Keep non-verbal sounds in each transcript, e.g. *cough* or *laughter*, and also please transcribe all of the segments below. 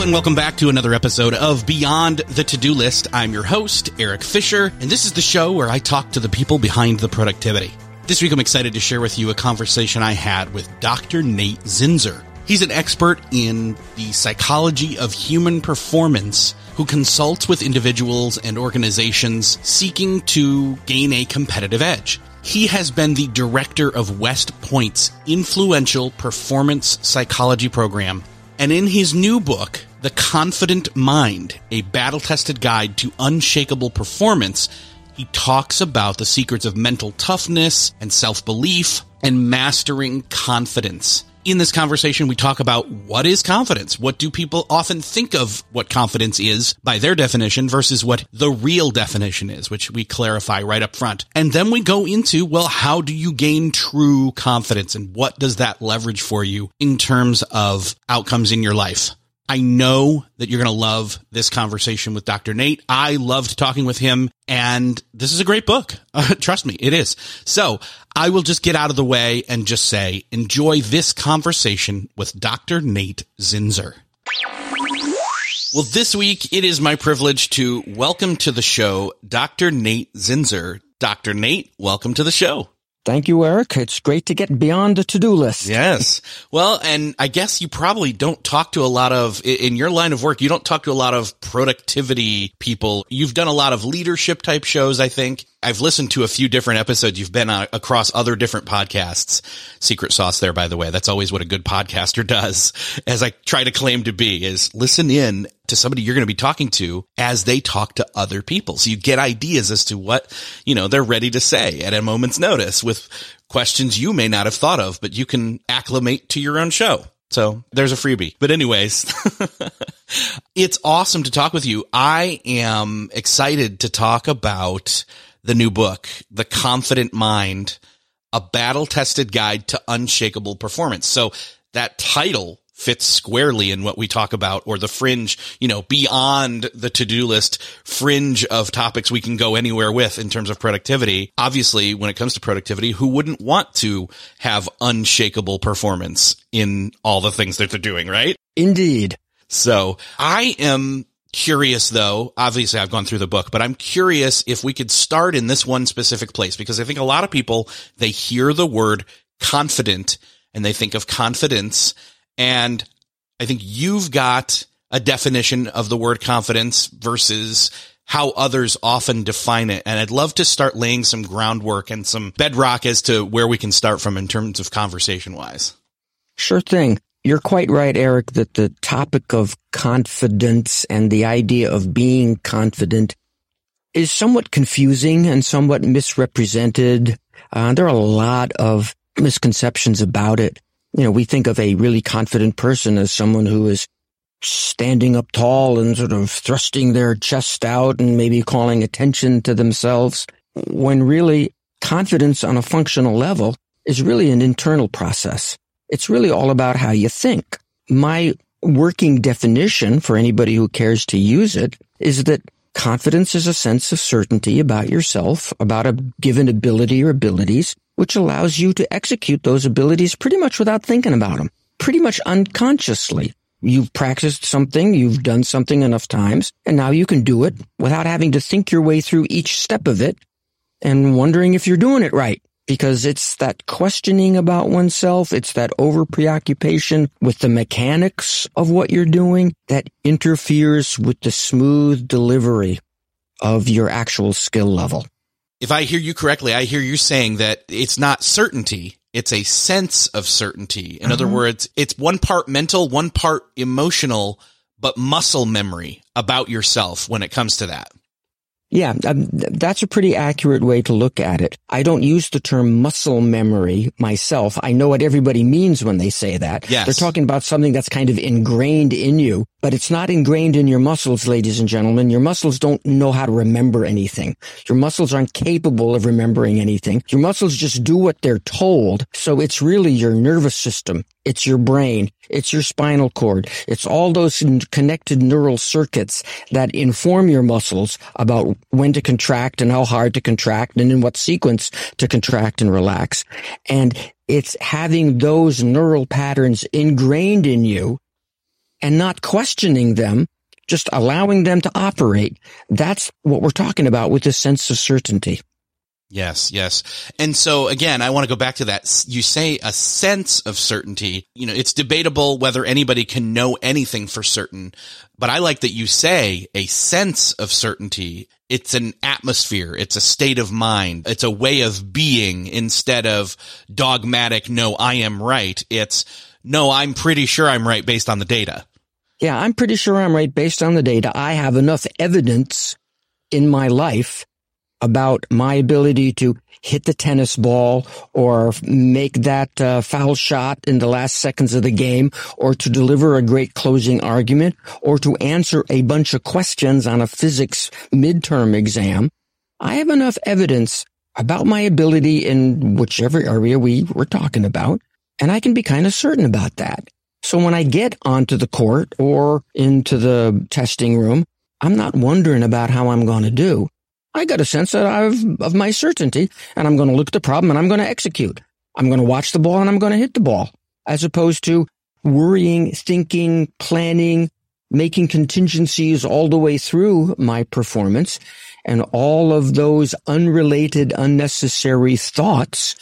And welcome back to another episode of Beyond the To-Do List. I'm your host, Eric Fisher, and this is the show where I talk to the people behind the productivity. This week I'm excited to share with you a conversation I had with Dr. Nate Zinsser. He's an expert in the psychology of human performance who consults with individuals and organizations seeking to gain a competitive edge. He has been the director of West Point's influential performance psychology program and in his new book, The Confident Mind, a battle tested guide to unshakable performance, he talks about the secrets of mental toughness and self belief and mastering confidence. In this conversation, we talk about what is confidence? What do people often think of what confidence is by their definition versus what the real definition is, which we clarify right up front. And then we go into, well, how do you gain true confidence and what does that leverage for you in terms of outcomes in your life? I know that you're going to love this conversation with Dr. Nate. I loved talking with him and this is a great book. Uh, *laughs* trust me, it is. So I will just get out of the way and just say, enjoy this conversation with Dr. Nate Zinsser. Well, this week it is my privilege to welcome to the show Dr. Nate Zinsser. Dr. Nate, welcome to the show. Thank you, Eric. It's great to get beyond the to-do list. Yes. Well, and I guess you probably don't talk to a lot of, in your line of work, you don't talk to a lot of productivity people. You've done a lot of leadership type shows, I think. I've listened to a few different episodes. You've been uh, across other different podcasts. Secret sauce there, by the way. That's always what a good podcaster *laughs* does, as I try to claim to be, is listen in to somebody you're going to be talking to as they talk to other people. So you get ideas as to what, you know, they're ready to say at a moment's notice with questions you may not have thought of, but you can acclimate to your own show. So there's a freebie. But anyways, *laughs* it's awesome to talk with you. I am excited to talk about the new book, The Confident Mind, a battle tested guide to unshakable performance. So that title fits squarely in what we talk about or the fringe, you know, beyond the to-do list fringe of topics we can go anywhere with in terms of productivity. Obviously, when it comes to productivity, who wouldn't want to have unshakable performance in all the things that they're doing, right? Indeed. So I am curious though. Obviously I've gone through the book, but I'm curious if we could start in this one specific place because I think a lot of people, they hear the word confident and they think of confidence. And I think you've got a definition of the word confidence versus how others often define it. And I'd love to start laying some groundwork and some bedrock as to where we can start from in terms of conversation wise. Sure thing. You're quite right, Eric, that the topic of confidence and the idea of being confident is somewhat confusing and somewhat misrepresented. Uh, there are a lot of misconceptions about it. You know, we think of a really confident person as someone who is standing up tall and sort of thrusting their chest out and maybe calling attention to themselves, when really confidence on a functional level is really an internal process. It's really all about how you think. My working definition for anybody who cares to use it is that confidence is a sense of certainty about yourself, about a given ability or abilities, which allows you to execute those abilities pretty much without thinking about them, pretty much unconsciously. You've practiced something, you've done something enough times, and now you can do it without having to think your way through each step of it and wondering if you're doing it right because it's that questioning about oneself. It's that over preoccupation with the mechanics of what you're doing that interferes with the smooth delivery of your actual skill level. If I hear you correctly, I hear you saying that it's not certainty. it's a sense of certainty. In uh-huh. other words, it's one part mental, one part emotional, but muscle memory about yourself when it comes to that. Yeah, um, that's a pretty accurate way to look at it. I don't use the term muscle memory myself. I know what everybody means when they say that. Yes. They're talking about something that's kind of ingrained in you, but it's not ingrained in your muscles, ladies and gentlemen. Your muscles don't know how to remember anything. Your muscles aren't capable of remembering anything. Your muscles just do what they're told. So it's really your nervous system. It's your brain. It's your spinal cord. It's all those connected neural circuits that inform your muscles about when to contract and how hard to contract and in what sequence to contract and relax. And it's having those neural patterns ingrained in you and not questioning them, just allowing them to operate. That's what we're talking about with this sense of certainty. Yes, yes. And so again, I want to go back to that. You say a sense of certainty. You know, it's debatable whether anybody can know anything for certain, but I like that you say a sense of certainty. It's an atmosphere. It's a state of mind. It's a way of being instead of dogmatic. No, I am right. It's no, I'm pretty sure I'm right based on the data. Yeah, I'm pretty sure I'm right based on the data. I have enough evidence in my life about my ability to hit the tennis ball or make that uh, foul shot in the last seconds of the game or to deliver a great closing argument or to answer a bunch of questions on a physics midterm exam. I have enough evidence about my ability in whichever area we were talking about, and I can be kind of certain about that. So when I get onto the court or into the testing room, I'm not wondering about how I'm going to do. I got a sense that I've, of my certainty and I'm going to look at the problem and I'm going to execute. I'm going to watch the ball and I'm going to hit the ball as opposed to worrying, thinking, planning, making contingencies all the way through my performance and all of those unrelated, unnecessary thoughts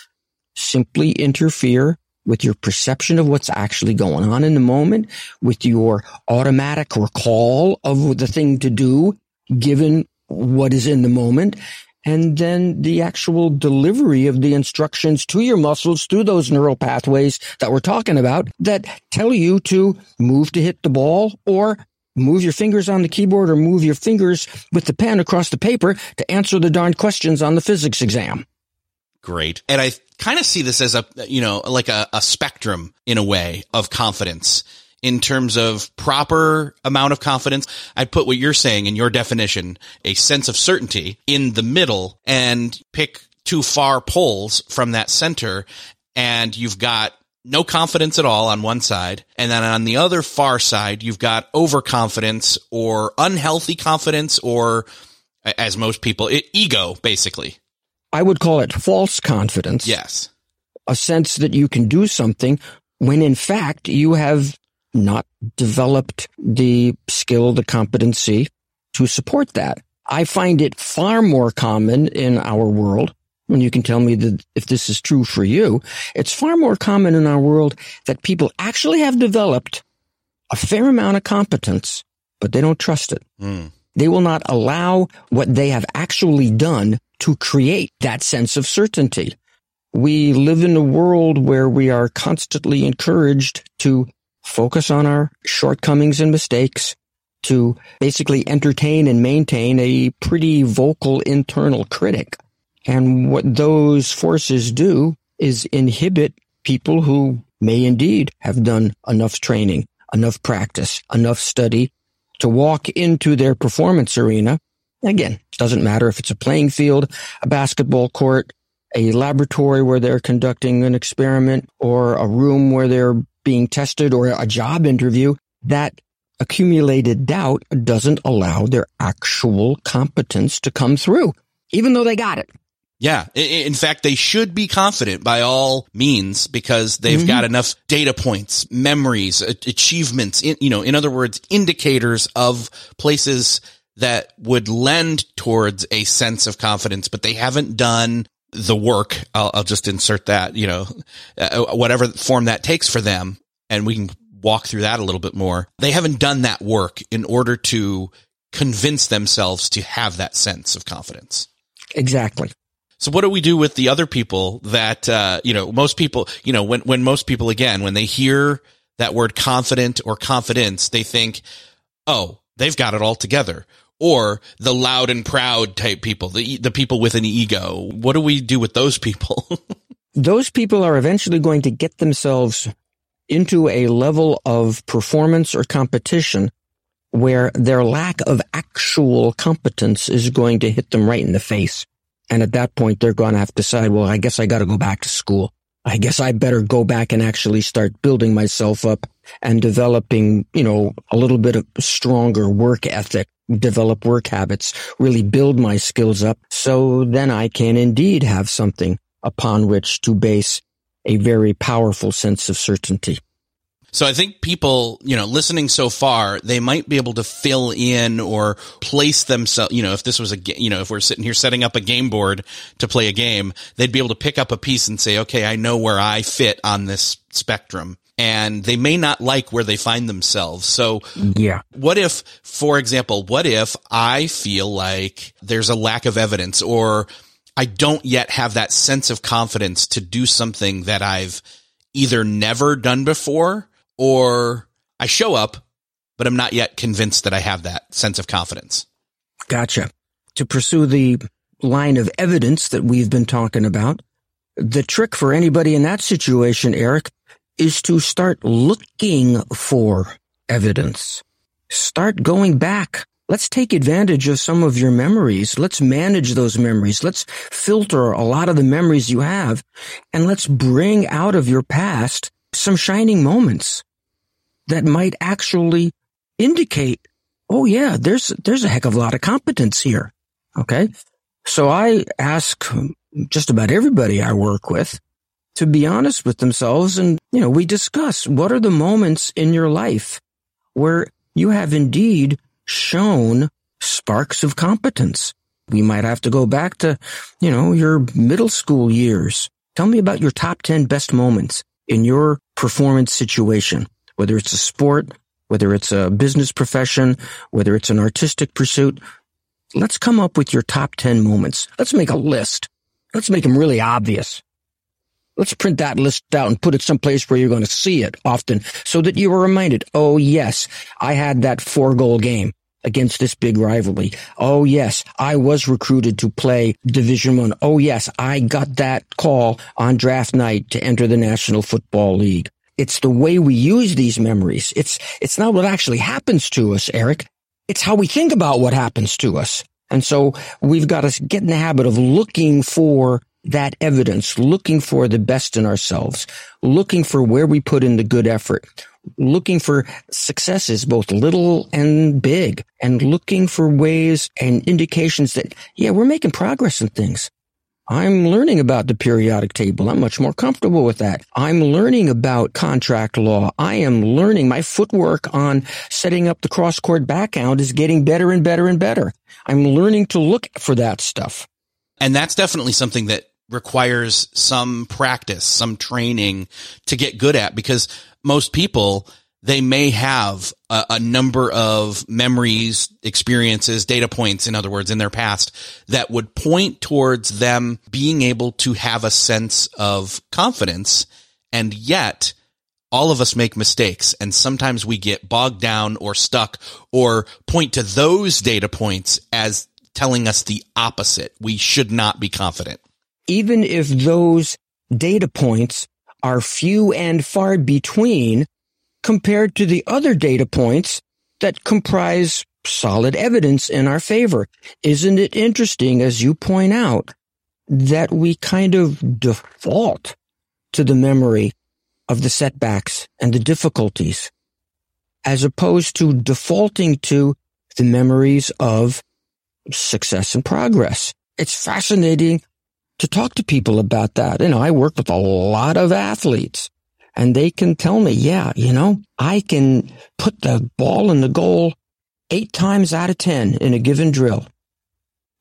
simply interfere with your perception of what's actually going on in the moment, with your automatic recall of the thing to do, given what is in the moment, and then the actual delivery of the instructions to your muscles through those neural pathways that we're talking about that tell you to move to hit the ball or move your fingers on the keyboard or move your fingers with the pen across the paper to answer the darn questions on the physics exam. Great. And I kind of see this as a, you know, like a, a spectrum in a way of confidence in terms of proper amount of confidence. I'd put what you're saying in your definition, a sense of certainty in the middle and pick two far poles from that center. And you've got no confidence at all on one side. And then on the other far side, you've got overconfidence or unhealthy confidence or as most people, it, ego, basically. I would call it false confidence. Yes. A sense that you can do something when in fact you have not developed the skill, the competency to support that. I find it far more common in our world. And you can tell me that if this is true for you, it's far more common in our world that people actually have developed a fair amount of competence, but they don't trust it. Mm. They will not allow what they have actually done to create that sense of certainty. We live in a world where we are constantly encouraged to focus on our shortcomings and mistakes, to basically entertain and maintain a pretty vocal internal critic. And what those forces do is inhibit people who may indeed have done enough training, enough practice, enough study to walk into their performance arena. Again, it doesn't matter if it's a playing field, a basketball court, a laboratory where they're conducting an experiment, or a room where they're being tested or a job interview, that accumulated doubt doesn't allow their actual competence to come through, even though they got it. Yeah. In fact, they should be confident by all means because they've mm-hmm. got enough data points, memories, achievements, you know, in other words, indicators of places that would lend towards a sense of confidence, but they haven't done the work. I'll, I'll just insert that, you know, uh, whatever form that takes for them. And we can walk through that a little bit more. They haven't done that work in order to convince themselves to have that sense of confidence. Exactly. So what do we do with the other people that, uh, you know, most people, you know, when, when most people, again, when they hear that word confident or confidence, they think, oh, they've got it all together. Or the loud and proud type people, the, the people with an ego. What do we do with those people? *laughs* those people are eventually going to get themselves into a level of performance or competition where their lack of actual competence is going to hit them right in the face. And at that point, they're going to have to decide, well, I guess I got to go back to school. I guess I better go back and actually start building myself up and developing, you know, a little bit of stronger work ethic, develop work habits, really build my skills up. So then I can indeed have something upon which to base a very powerful sense of certainty. So I think people, you know, listening so far, they might be able to fill in or place themselves, you know, if this was a, you know, if we're sitting here setting up a game board to play a game, they'd be able to pick up a piece and say, okay, I know where I fit on this spectrum. And they may not like where they find themselves. So, yeah. What if, for example, what if I feel like there's a lack of evidence or I don't yet have that sense of confidence to do something that I've either never done before or I show up, but I'm not yet convinced that I have that sense of confidence. Gotcha. To pursue the line of evidence that we've been talking about, the trick for anybody in that situation, Eric, is to start looking for evidence. Start going back. Let's take advantage of some of your memories. Let's manage those memories. Let's filter a lot of the memories you have and let's bring out of your past some shining moments that might actually indicate, oh yeah, there's, there's a heck of a lot of competence here. Okay. So I ask just about everybody I work with to be honest with themselves. And, you know, we discuss what are the moments in your life where you have indeed shown sparks of competence. We might have to go back to, you know, your middle school years. Tell me about your top 10 best moments in your performance situation whether it's a sport, whether it's a business profession, whether it's an artistic pursuit. Let's come up with your top 10 moments. Let's make a list. Let's make them really obvious. Let's print that list out and put it someplace where you're going to see it often so that you are reminded, oh yes, I had that four goal game against this big rivalry. Oh yes, I was recruited to play Division One. Oh yes, I got that call on draft night to enter the National Football League. It's the way we use these memories. It's, it's not what actually happens to us, Eric. It's how we think about what happens to us. And so we've got to get in the habit of looking for that evidence, looking for the best in ourselves, looking for where we put in the good effort, looking for successes, both little and big, and looking for ways and indications that, yeah, we're making progress in things. I'm learning about the periodic table. I'm much more comfortable with that. I'm learning about contract law. I am learning my footwork on setting up the cross court backhand is getting better and better and better. I'm learning to look for that stuff. And that's definitely something that requires some practice, some training to get good at because most people they may have a, a, number of memories, experiences, data points, in other words, in their past that would point towards them being able to have a sense of confidence. And yet all of us make mistakes and sometimes we get bogged down or stuck or point to those data points as telling us the opposite. We should not be confident. Even if those data points are few and far between, compared to the other data points that comprise solid evidence in our favor. Isn't it interesting, as you point out, that we kind of default to the memory of the setbacks and the difficulties as opposed to defaulting to the memories of success and progress. It's fascinating to talk to people about that. You know, I work with a lot of athletes and they can tell me, yeah, you know, I can put the ball in the goal eight times out of 10 in a given drill.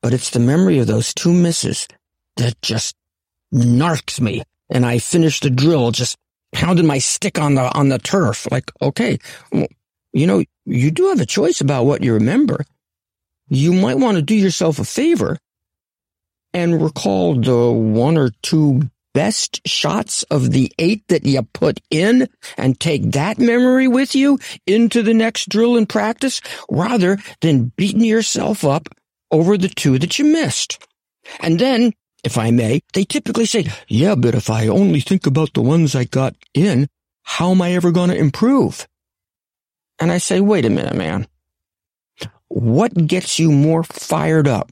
But it's the memory of those two misses that just narks me. And I finish the drill just pounding my stick on the, on the turf. Like, okay, well, you know, you do have a choice about what you remember. You might want to do yourself a favor and recall the one or two best shots of the eight that you put in and take that memory with you into the next drill and practice rather than beating yourself up over the two that you missed. And then, if I may, they typically say, yeah, but if I only think about the ones I got in, how am I ever going to improve? And I say, wait a minute, man. What gets you more fired up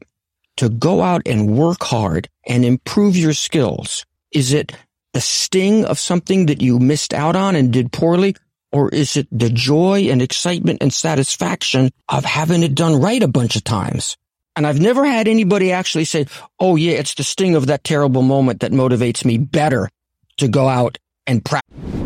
to go out and work hard and improve your skills? Is it the sting of something that you missed out on and did poorly? Or is it the joy and excitement and satisfaction of having it done right a bunch of times? And I've never had anybody actually say, Oh yeah, it's the sting of that terrible moment that motivates me better to go out and practice.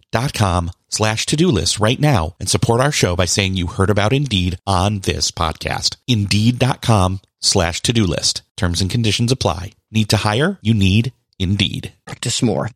slash to-do list right now and support our show by saying you heard about Indeed on this podcast. Indeed.com slash to-do list. Terms and conditions apply. Need to hire? You need Indeed. Practice more.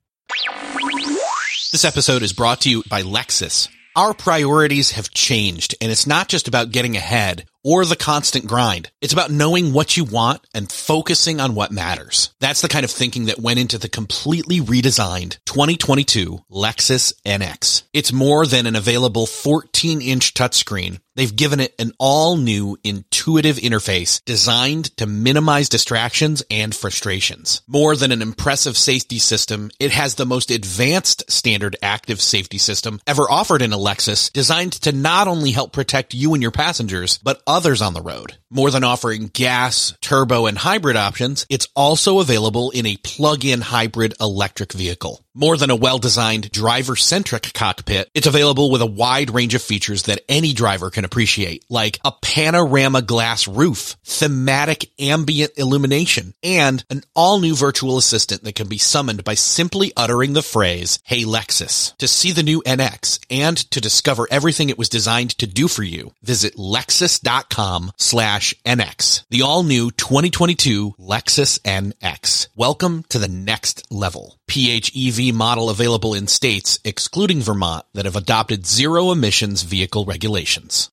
This episode is brought to you by Lexus. Our priorities have changed and it's not just about getting ahead or the constant grind. It's about knowing what you want and focusing on what matters. That's the kind of thinking that went into the completely redesigned 2022 Lexus NX. It's more than an available 14 inch touchscreen. They've given it an all new intuitive interface designed to minimize distractions and frustrations. More than an impressive safety system, it has the most advanced standard active safety system ever offered in a Lexus designed to not only help protect you and your passengers, but others on the road. More than offering gas, turbo, and hybrid options, it's also available in a plug-in hybrid electric vehicle. More than a well-designed driver-centric cockpit, it's available with a wide range of features that any driver can appreciate, like a panorama glass roof, thematic ambient illumination, and an all-new virtual assistant that can be summoned by simply uttering the phrase, Hey Lexus. To see the new NX and to discover everything it was designed to do for you, visit lexus.com slash NX. The all-new 2022 Lexus NX. Welcome to the next level. PHEV model available in states, excluding Vermont, that have adopted zero emissions vehicle regulations.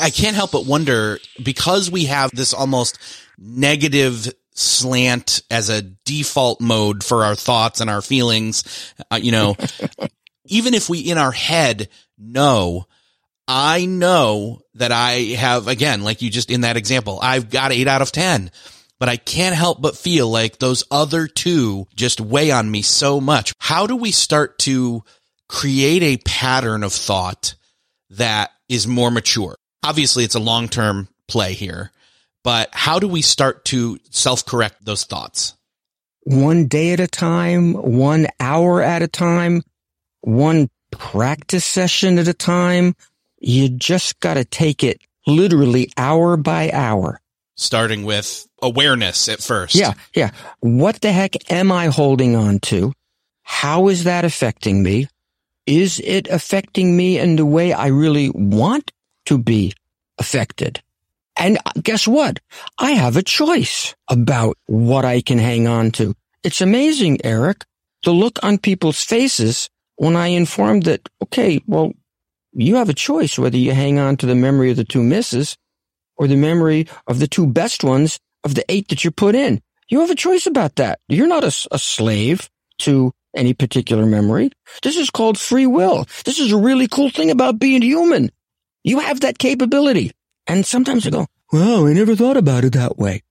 I can't help but wonder because we have this almost negative slant as a default mode for our thoughts and our feelings, uh, you know, *laughs* even if we in our head know, I know that I have, again, like you just in that example, I've got eight out of 10 but I can't help but feel like those other two just weigh on me so much. How do we start to create a pattern of thought that is more mature? Obviously, it's a long term play here, but how do we start to self correct those thoughts? One day at a time, one hour at a time, one practice session at a time. You just got to take it literally hour by hour starting with awareness at first. Yeah, yeah. What the heck am I holding on to? How is that affecting me? Is it affecting me in the way I really want to be affected? And guess what? I have a choice about what I can hang on to. It's amazing, Eric, the look on people's faces when I inform that, okay, well, you have a choice whether you hang on to the memory of the two misses or the memory of the two best ones of the eight that you put in. You have a choice about that. You're not a, a slave to any particular memory. This is called free will. This is a really cool thing about being human. You have that capability. And sometimes I go, wow, I never thought about it that way.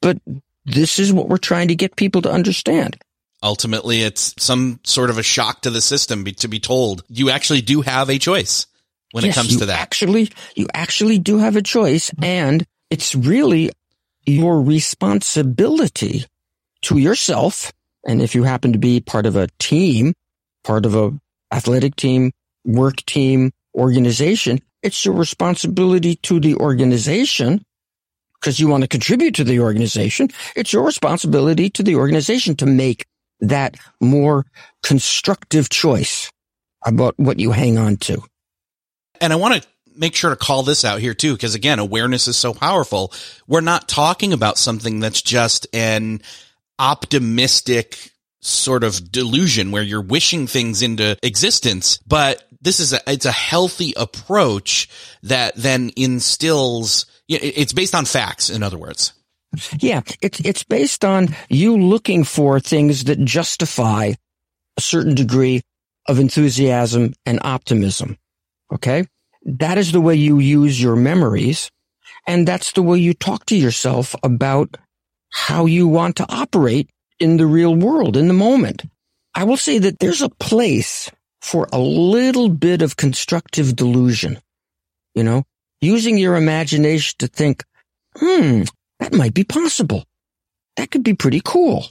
But this is what we're trying to get people to understand. Ultimately, it's some sort of a shock to the system be, to be told you actually do have a choice when yes, it comes to that. Actually, you actually do have a choice and it's really your responsibility to yourself. And if you happen to be part of a team, part of a athletic team, work team, organization, it's your responsibility to the organization because you want to contribute to the organization. It's your responsibility to the organization to make that more constructive choice about what you hang on to. And I want to make sure to call this out here too, because again, awareness is so powerful. We're not talking about something that's just an optimistic sort of delusion where you're wishing things into existence, but this is a, it's a healthy approach that then instills, it's based on facts, in other words. Yeah, it's, it's based on you looking for things that justify a certain degree of enthusiasm and optimism. Okay. That is the way you use your memories. And that's the way you talk to yourself about how you want to operate in the real world, in the moment. I will say that there's a place for a little bit of constructive delusion. You know, using your imagination to think, hmm, that might be possible. That could be pretty cool.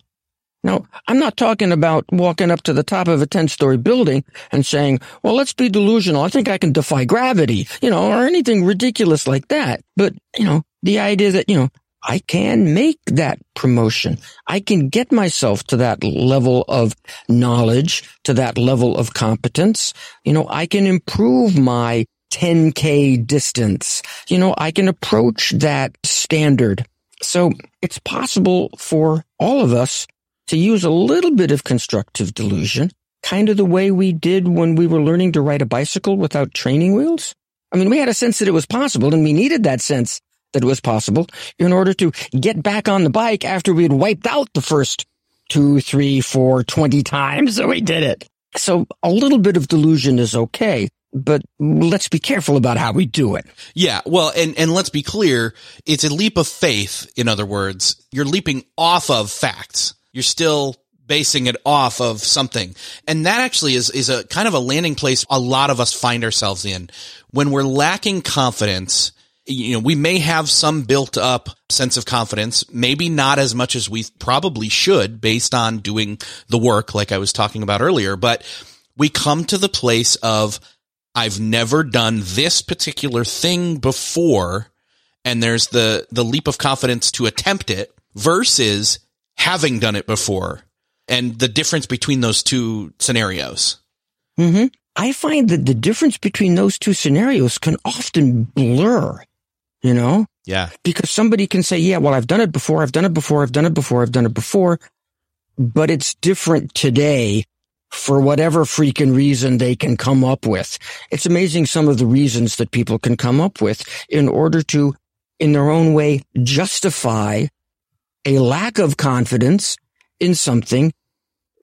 Now, I'm not talking about walking up to the top of a 10 story building and saying, well, let's be delusional. I think I can defy gravity, you know, or anything ridiculous like that. But, you know, the idea that, you know, I can make that promotion. I can get myself to that level of knowledge, to that level of competence. You know, I can improve my 10K distance. You know, I can approach that standard. So it's possible for all of us to use a little bit of constructive delusion, kind of the way we did when we were learning to ride a bicycle without training wheels. I mean, we had a sense that it was possible and we needed that sense that it was possible in order to get back on the bike after we had wiped out the first two, three, four, twenty times that we did it. So a little bit of delusion is okay, but let's be careful about how we do it. Yeah. Well, and, and let's be clear. It's a leap of faith. In other words, you're leaping off of facts. You're still basing it off of something. And that actually is, is a kind of a landing place a lot of us find ourselves in when we're lacking confidence. You know, we may have some built up sense of confidence, maybe not as much as we probably should based on doing the work like I was talking about earlier, but we come to the place of, I've never done this particular thing before. And there's the, the leap of confidence to attempt it versus having done it before and the difference between those two scenarios. Mm-hmm. I find that the difference between those two scenarios can often blur, you know? Yeah. Because somebody can say, yeah, well, I've done it before. I've done it before. I've done it before. I've done it before. But it's different today for whatever freaking reason they can come up with. It's amazing some of the reasons that people can come up with in order to, in their own way, justify a lack of confidence in something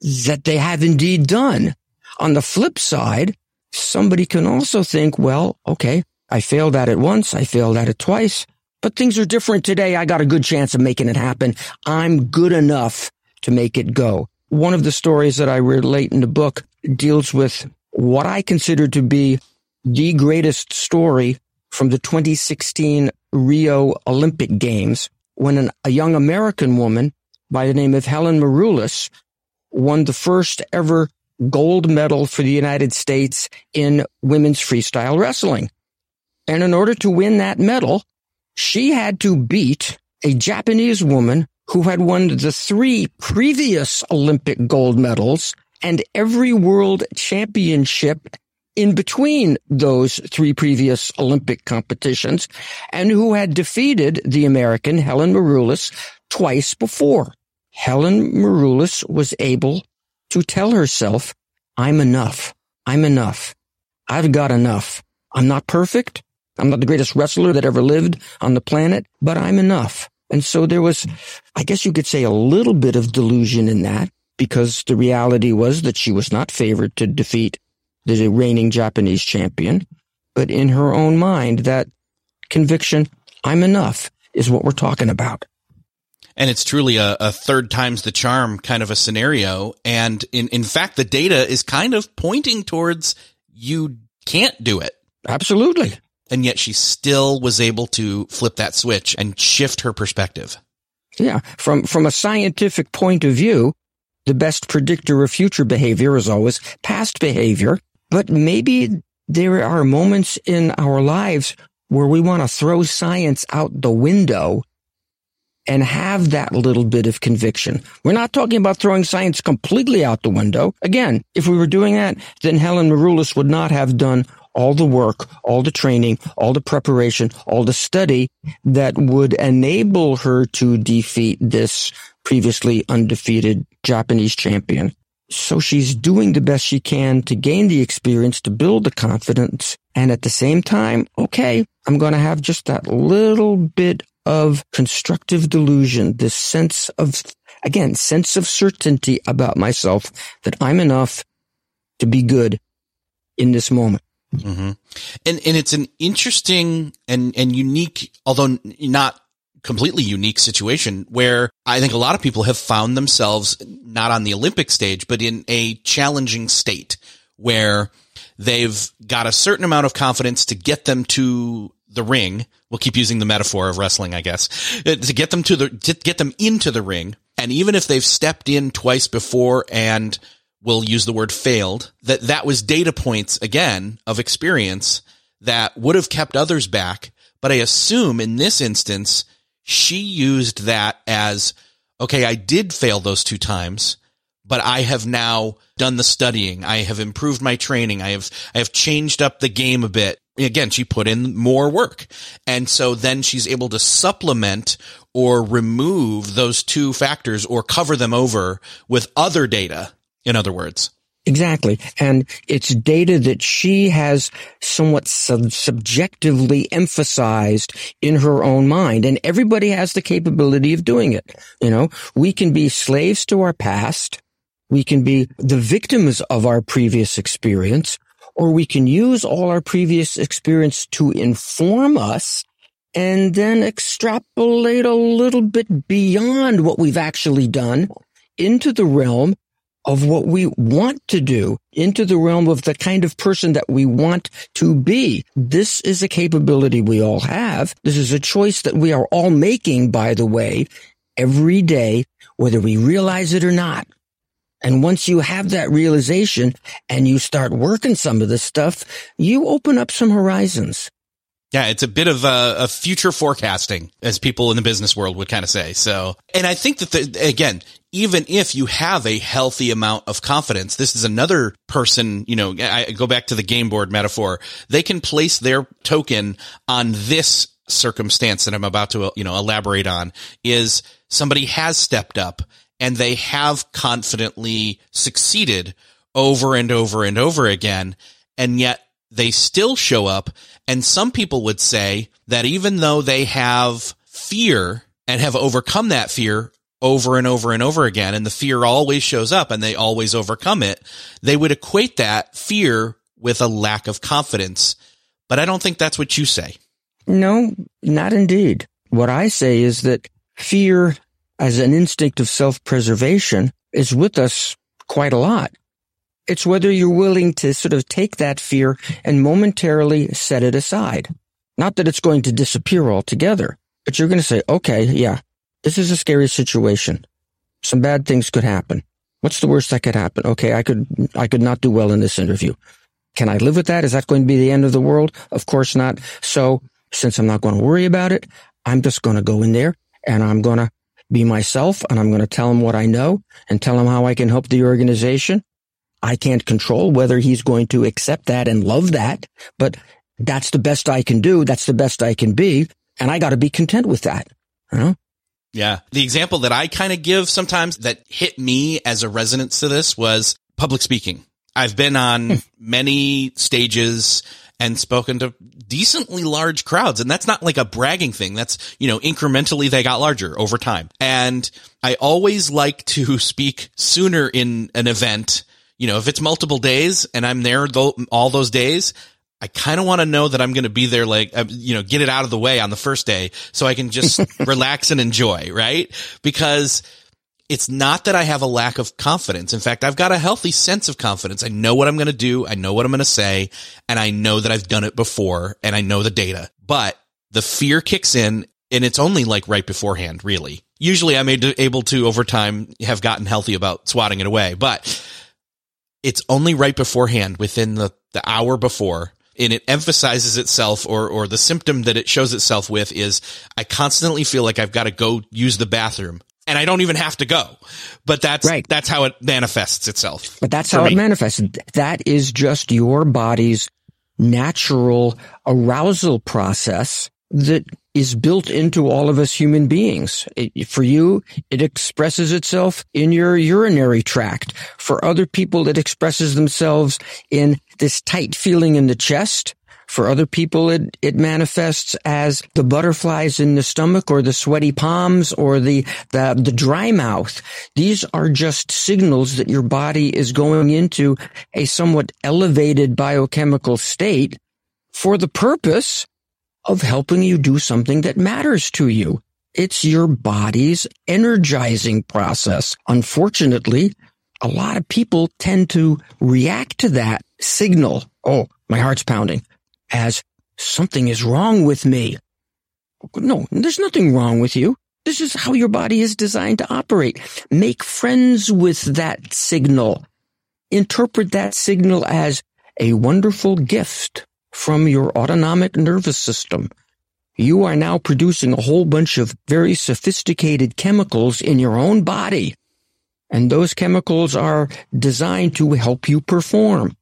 that they have indeed done. On the flip side, somebody can also think, well, okay, I failed at it once. I failed at it twice, but things are different today. I got a good chance of making it happen. I'm good enough to make it go. One of the stories that I relate in the book deals with what I consider to be the greatest story from the 2016 Rio Olympic Games when an, a young American woman by the name of Helen Maroulis won the first ever gold medal for the United States in women's freestyle wrestling. And in order to win that medal, she had to beat a Japanese woman who had won the three previous Olympic gold medals and every world championship in between those three previous Olympic competitions and who had defeated the American Helen Maroulis twice before. Helen Maroulis was able to tell herself, I'm enough. I'm enough. I've got enough. I'm not perfect. I'm not the greatest wrestler that ever lived on the planet, but I'm enough. And so there was, I guess you could say a little bit of delusion in that because the reality was that she was not favored to defeat the reigning Japanese champion, but in her own mind, that conviction, I'm enough, is what we're talking about. And it's truly a, a, third time's the charm kind of a scenario. And in, in fact, the data is kind of pointing towards you can't do it. Absolutely. And yet she still was able to flip that switch and shift her perspective. Yeah. From, from a scientific point of view, the best predictor of future behavior is always past behavior. But maybe there are moments in our lives where we want to throw science out the window and have that little bit of conviction. We're not talking about throwing science completely out the window. Again, if we were doing that, then Helen Maroulis would not have done all the work, all the training, all the preparation, all the study that would enable her to defeat this previously undefeated Japanese champion. So she's doing the best she can to gain the experience, to build the confidence. And at the same time, okay, I'm going to have just that little bit of constructive delusion, this sense of, again, sense of certainty about myself that I'm enough to be good in this moment. Mm-hmm. And, and it's an interesting and, and unique, although not completely unique situation where I think a lot of people have found themselves not on the Olympic stage, but in a challenging state where they've got a certain amount of confidence to get them to the ring. We'll keep using the metaphor of wrestling, I guess, uh, to get them to the, to get them into the ring. And even if they've stepped in twice before and we'll use the word failed, that that was data points again of experience that would have kept others back. But I assume in this instance, she used that as, okay, I did fail those two times, but I have now done the studying. I have improved my training. I have, I have changed up the game a bit. Again, she put in more work. And so then she's able to supplement or remove those two factors or cover them over with other data. In other words. Exactly. And it's data that she has somewhat sub- subjectively emphasized in her own mind. And everybody has the capability of doing it. You know, we can be slaves to our past. We can be the victims of our previous experience, or we can use all our previous experience to inform us and then extrapolate a little bit beyond what we've actually done into the realm of what we want to do into the realm of the kind of person that we want to be. This is a capability we all have. This is a choice that we are all making, by the way, every day, whether we realize it or not. And once you have that realization and you start working some of this stuff, you open up some horizons. Yeah, it's a bit of a, a, future forecasting, as people in the business world would kind of say. So, and I think that the, again, even if you have a healthy amount of confidence, this is another person, you know, I go back to the game board metaphor. They can place their token on this circumstance that I'm about to, you know, elaborate on is somebody has stepped up and they have confidently succeeded over and over and over again. And yet they still show up. And some people would say that even though they have fear and have overcome that fear over and over and over again, and the fear always shows up and they always overcome it, they would equate that fear with a lack of confidence. But I don't think that's what you say. No, not indeed. What I say is that fear as an instinct of self-preservation is with us quite a lot. It's whether you're willing to sort of take that fear and momentarily set it aside. Not that it's going to disappear altogether, but you're going to say, okay, yeah, this is a scary situation. Some bad things could happen. What's the worst that could happen? Okay, I could, I could not do well in this interview. Can I live with that? Is that going to be the end of the world? Of course not. So since I'm not going to worry about it, I'm just going to go in there and I'm going to be myself and I'm going to tell them what I know and tell them how I can help the organization. I can't control whether he's going to accept that and love that, but that's the best I can do. That's the best I can be. And I got to be content with that. You know? Yeah. The example that I kind of give sometimes that hit me as a resonance to this was public speaking. I've been on hmm. many stages and spoken to decently large crowds. And that's not like a bragging thing. That's, you know, incrementally they got larger over time. And I always like to *laughs* speak sooner in an event. You know, if it's multiple days and I'm there all those days, I kind of want to know that I'm going to be there, like, uh, you know, get it out of the way on the first day so I can just *laughs* relax and enjoy, right? Because it's not that I have a lack of confidence. In fact, I've got a healthy sense of confidence. I know what I'm going to do. I know what I'm going to say. And I know that I've done it before and I know the data, but the fear kicks in and it's only like right beforehand, really. Usually I'm able to over time have gotten healthy about swatting it away, but it's only right beforehand within the, the hour before and it emphasizes itself or or the symptom that it shows itself with is I constantly feel like I've got to go use the bathroom and I don't even have to go. But that's right. that's how it manifests itself. But that's how me. it manifests. That is just your body's natural arousal process that is built into all of us human beings. It, for you, it expresses itself in your urinary tract. For other people, it expresses themselves in this tight feeling in the chest. For other people, it, it manifests as the butterflies in the stomach or the sweaty palms or the, the, the dry mouth. These are just signals that your body is going into a somewhat elevated biochemical state for the purpose of helping you do something that matters to you. It's your body's energizing process. Unfortunately, a lot of people tend to react to that signal. Oh, my heart's pounding as something is wrong with me. No, there's nothing wrong with you. This is how your body is designed to operate. Make friends with that signal. Interpret that signal as a wonderful gift from your autonomic nervous system. You are now producing a whole bunch of very sophisticated chemicals in your own body. And those chemicals are designed to help you perform.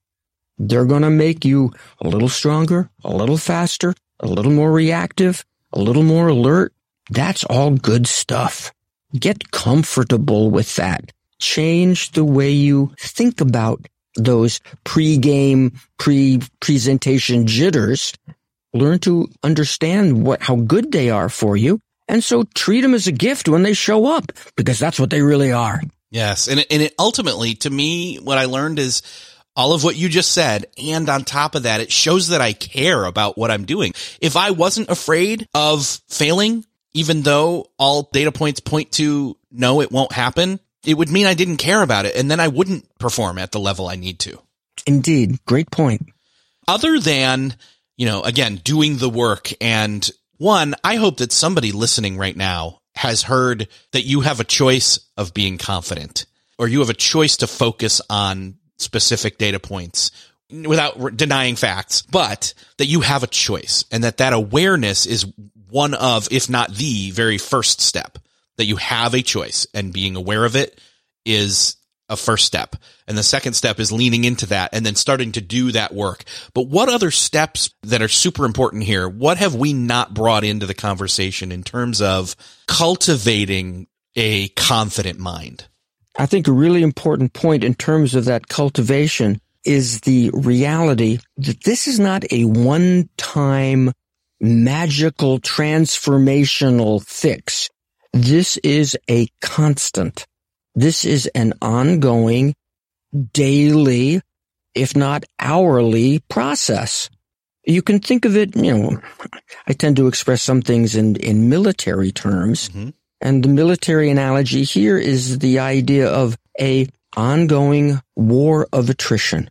They're going to make you a little stronger, a little faster, a little more reactive, a little more alert. That's all good stuff. Get comfortable with that. Change the way you think about those pre-game, pre-presentation jitters, learn to understand what, how good they are for you. And so treat them as a gift when they show up because that's what they really are. Yes. And and it ultimately, to me, what I learned is all of what you just said. And on top of that, it shows that I care about what I'm doing. If I wasn't afraid of failing, even though all data points point to no, it won't happen, it would mean I didn't care about it and then I wouldn't perform at the level I need to. Indeed. Great point. Other than, you know, again, doing the work and one, I hope that somebody listening right now has heard that you have a choice of being confident or you have a choice to focus on specific data points without denying facts, but that you have a choice and that that awareness is one of, if not the very first step that you have a choice and being aware of it is a first step. And the second step is leaning into that and then starting to do that work. But what other steps that are super important here? What have we not brought into the conversation in terms of cultivating a confident mind? I think a really important point in terms of that cultivation is the reality that this is not a one time magical transformational fix. This is a constant. This is an ongoing, daily, if not hourly process. You can think of it, you know, I tend to express some things in, in military terms. Mm-hmm. And the military analogy here is the idea of a ongoing war of attrition.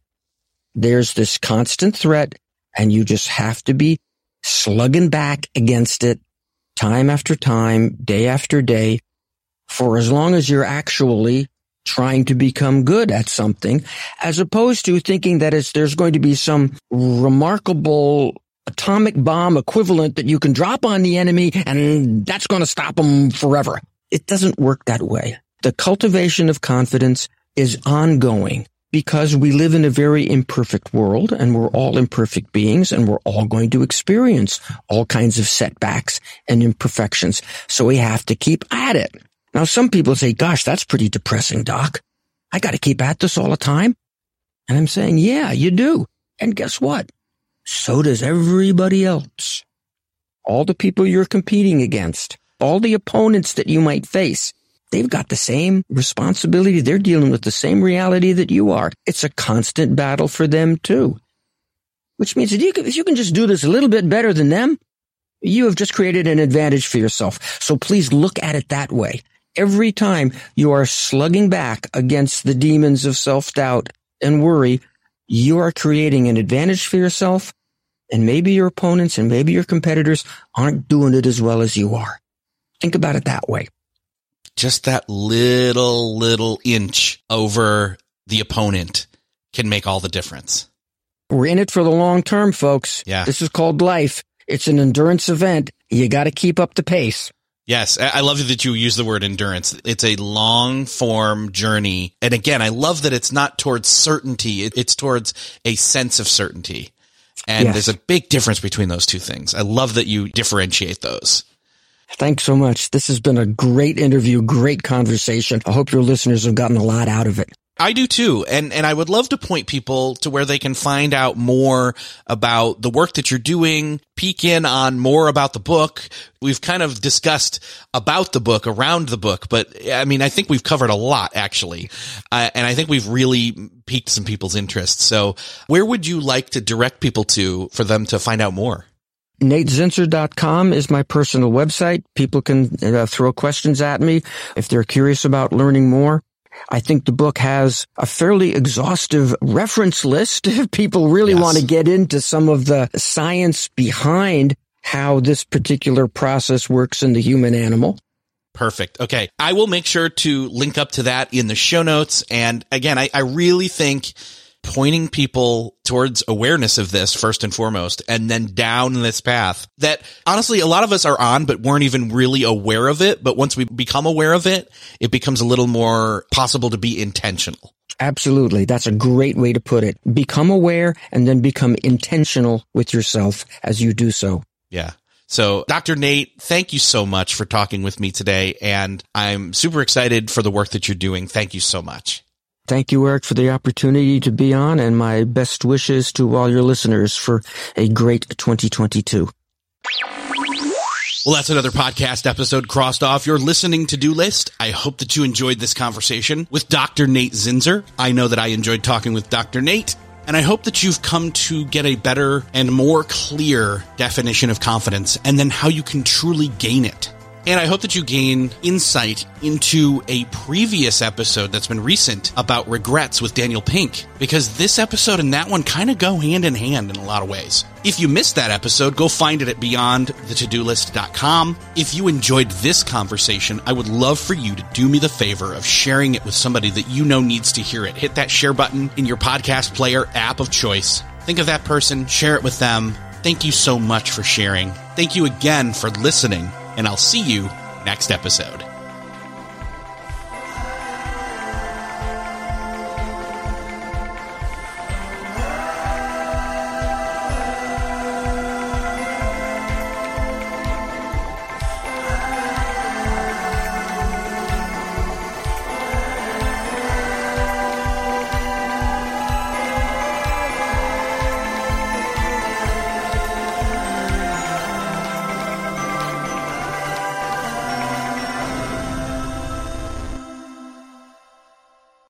There's this constant threat and you just have to be slugging back against it time after time, day after day, for as long as you're actually trying to become good at something, as opposed to thinking that it's, there's going to be some remarkable atomic bomb equivalent that you can drop on the enemy and that's going to stop them forever. It doesn't work that way. The cultivation of confidence is ongoing because we live in a very imperfect world and we're all imperfect beings and we're all going to experience all kinds of setbacks and imperfections. So we have to keep at it. Now, some people say, gosh, that's pretty depressing, doc. I got to keep at this all the time. And I'm saying, yeah, you do. And guess what? So does everybody else. All the people you're competing against, all the opponents that you might face, They've got the same responsibility. They're dealing with the same reality that you are. It's a constant battle for them too. which means that you can, if you can just do this a little bit better than them, you have just created an advantage for yourself. So please look at it that way. Every time you are slugging back against the demons of self-doubt and worry, you are creating an advantage for yourself and maybe your opponents and maybe your competitors aren't doing it as well as you are. Think about it that way. Just that little, little inch over the opponent can make all the difference. We're in it for the long term, folks. Yeah. This is called life. It's an endurance event. You got to keep up the pace. Yes, I love that you use the word endurance. It's a long form journey. And again, I love that it's not towards certainty. It's towards a sense of certainty. And Yes. there's a big difference between those two things. I love that you differentiate those. Thanks so much. This has been a great interview, great conversation. I hope your listeners have gotten a lot out of it. I do too. And, and I would love to point people to where they can find out more about the work that you're doing, peek in on more about the book. We've kind of discussed about the book, around the book, but I mean, I think we've covered a lot actually. Uh, and I think we've really piqued some people's interest. So where would you like to direct people to for them to find out more? NateZinsser.com is my personal website. People can uh, throw questions at me if they're curious about learning more. I think the book has a fairly exhaustive reference list *laughs* if people really Yes. want to get into some of the science behind how this particular process works in the human animal. Perfect. Okay. I will make sure to link up to that in the show notes. And again, I, I really think pointing people towards awareness of this first and foremost, and then down this path that honestly, a lot of us are on, but weren't even really aware of it. But once we become aware of it, it becomes a little more possible to be intentional. Absolutely. That's a great way to put it. Become aware and then become intentional with yourself as you do so. Yeah. So, Dr. Nate, thank you so much for talking with me today. And I'm super excited for the work that you're doing. Thank you so much. Thank you, Eric, for the opportunity to be on and my best wishes to all your listeners for a great 2022. Well, that's another podcast episode crossed off your listening to do list. I hope that you enjoyed this conversation with Dr. Nate Zinsser. I know that I enjoyed talking with Dr. Nate, and I hope that you've come to get a better and more clear definition of confidence and then how you can truly gain it. And I hope that you gain insight into a previous episode that's been recent about regrets with Daniel Pink, because this episode and that one kind of go hand in hand in a lot of ways. If you missed that episode, go find it at beyondthetodolist.com. If you enjoyed this conversation, I would love for you to do me the favor of sharing it with somebody that you know needs to hear it. Hit that share button in your podcast player app of choice. Think of that person, share it with them. Thank you so much for sharing. Thank you again for listening, and I'll see you next episode.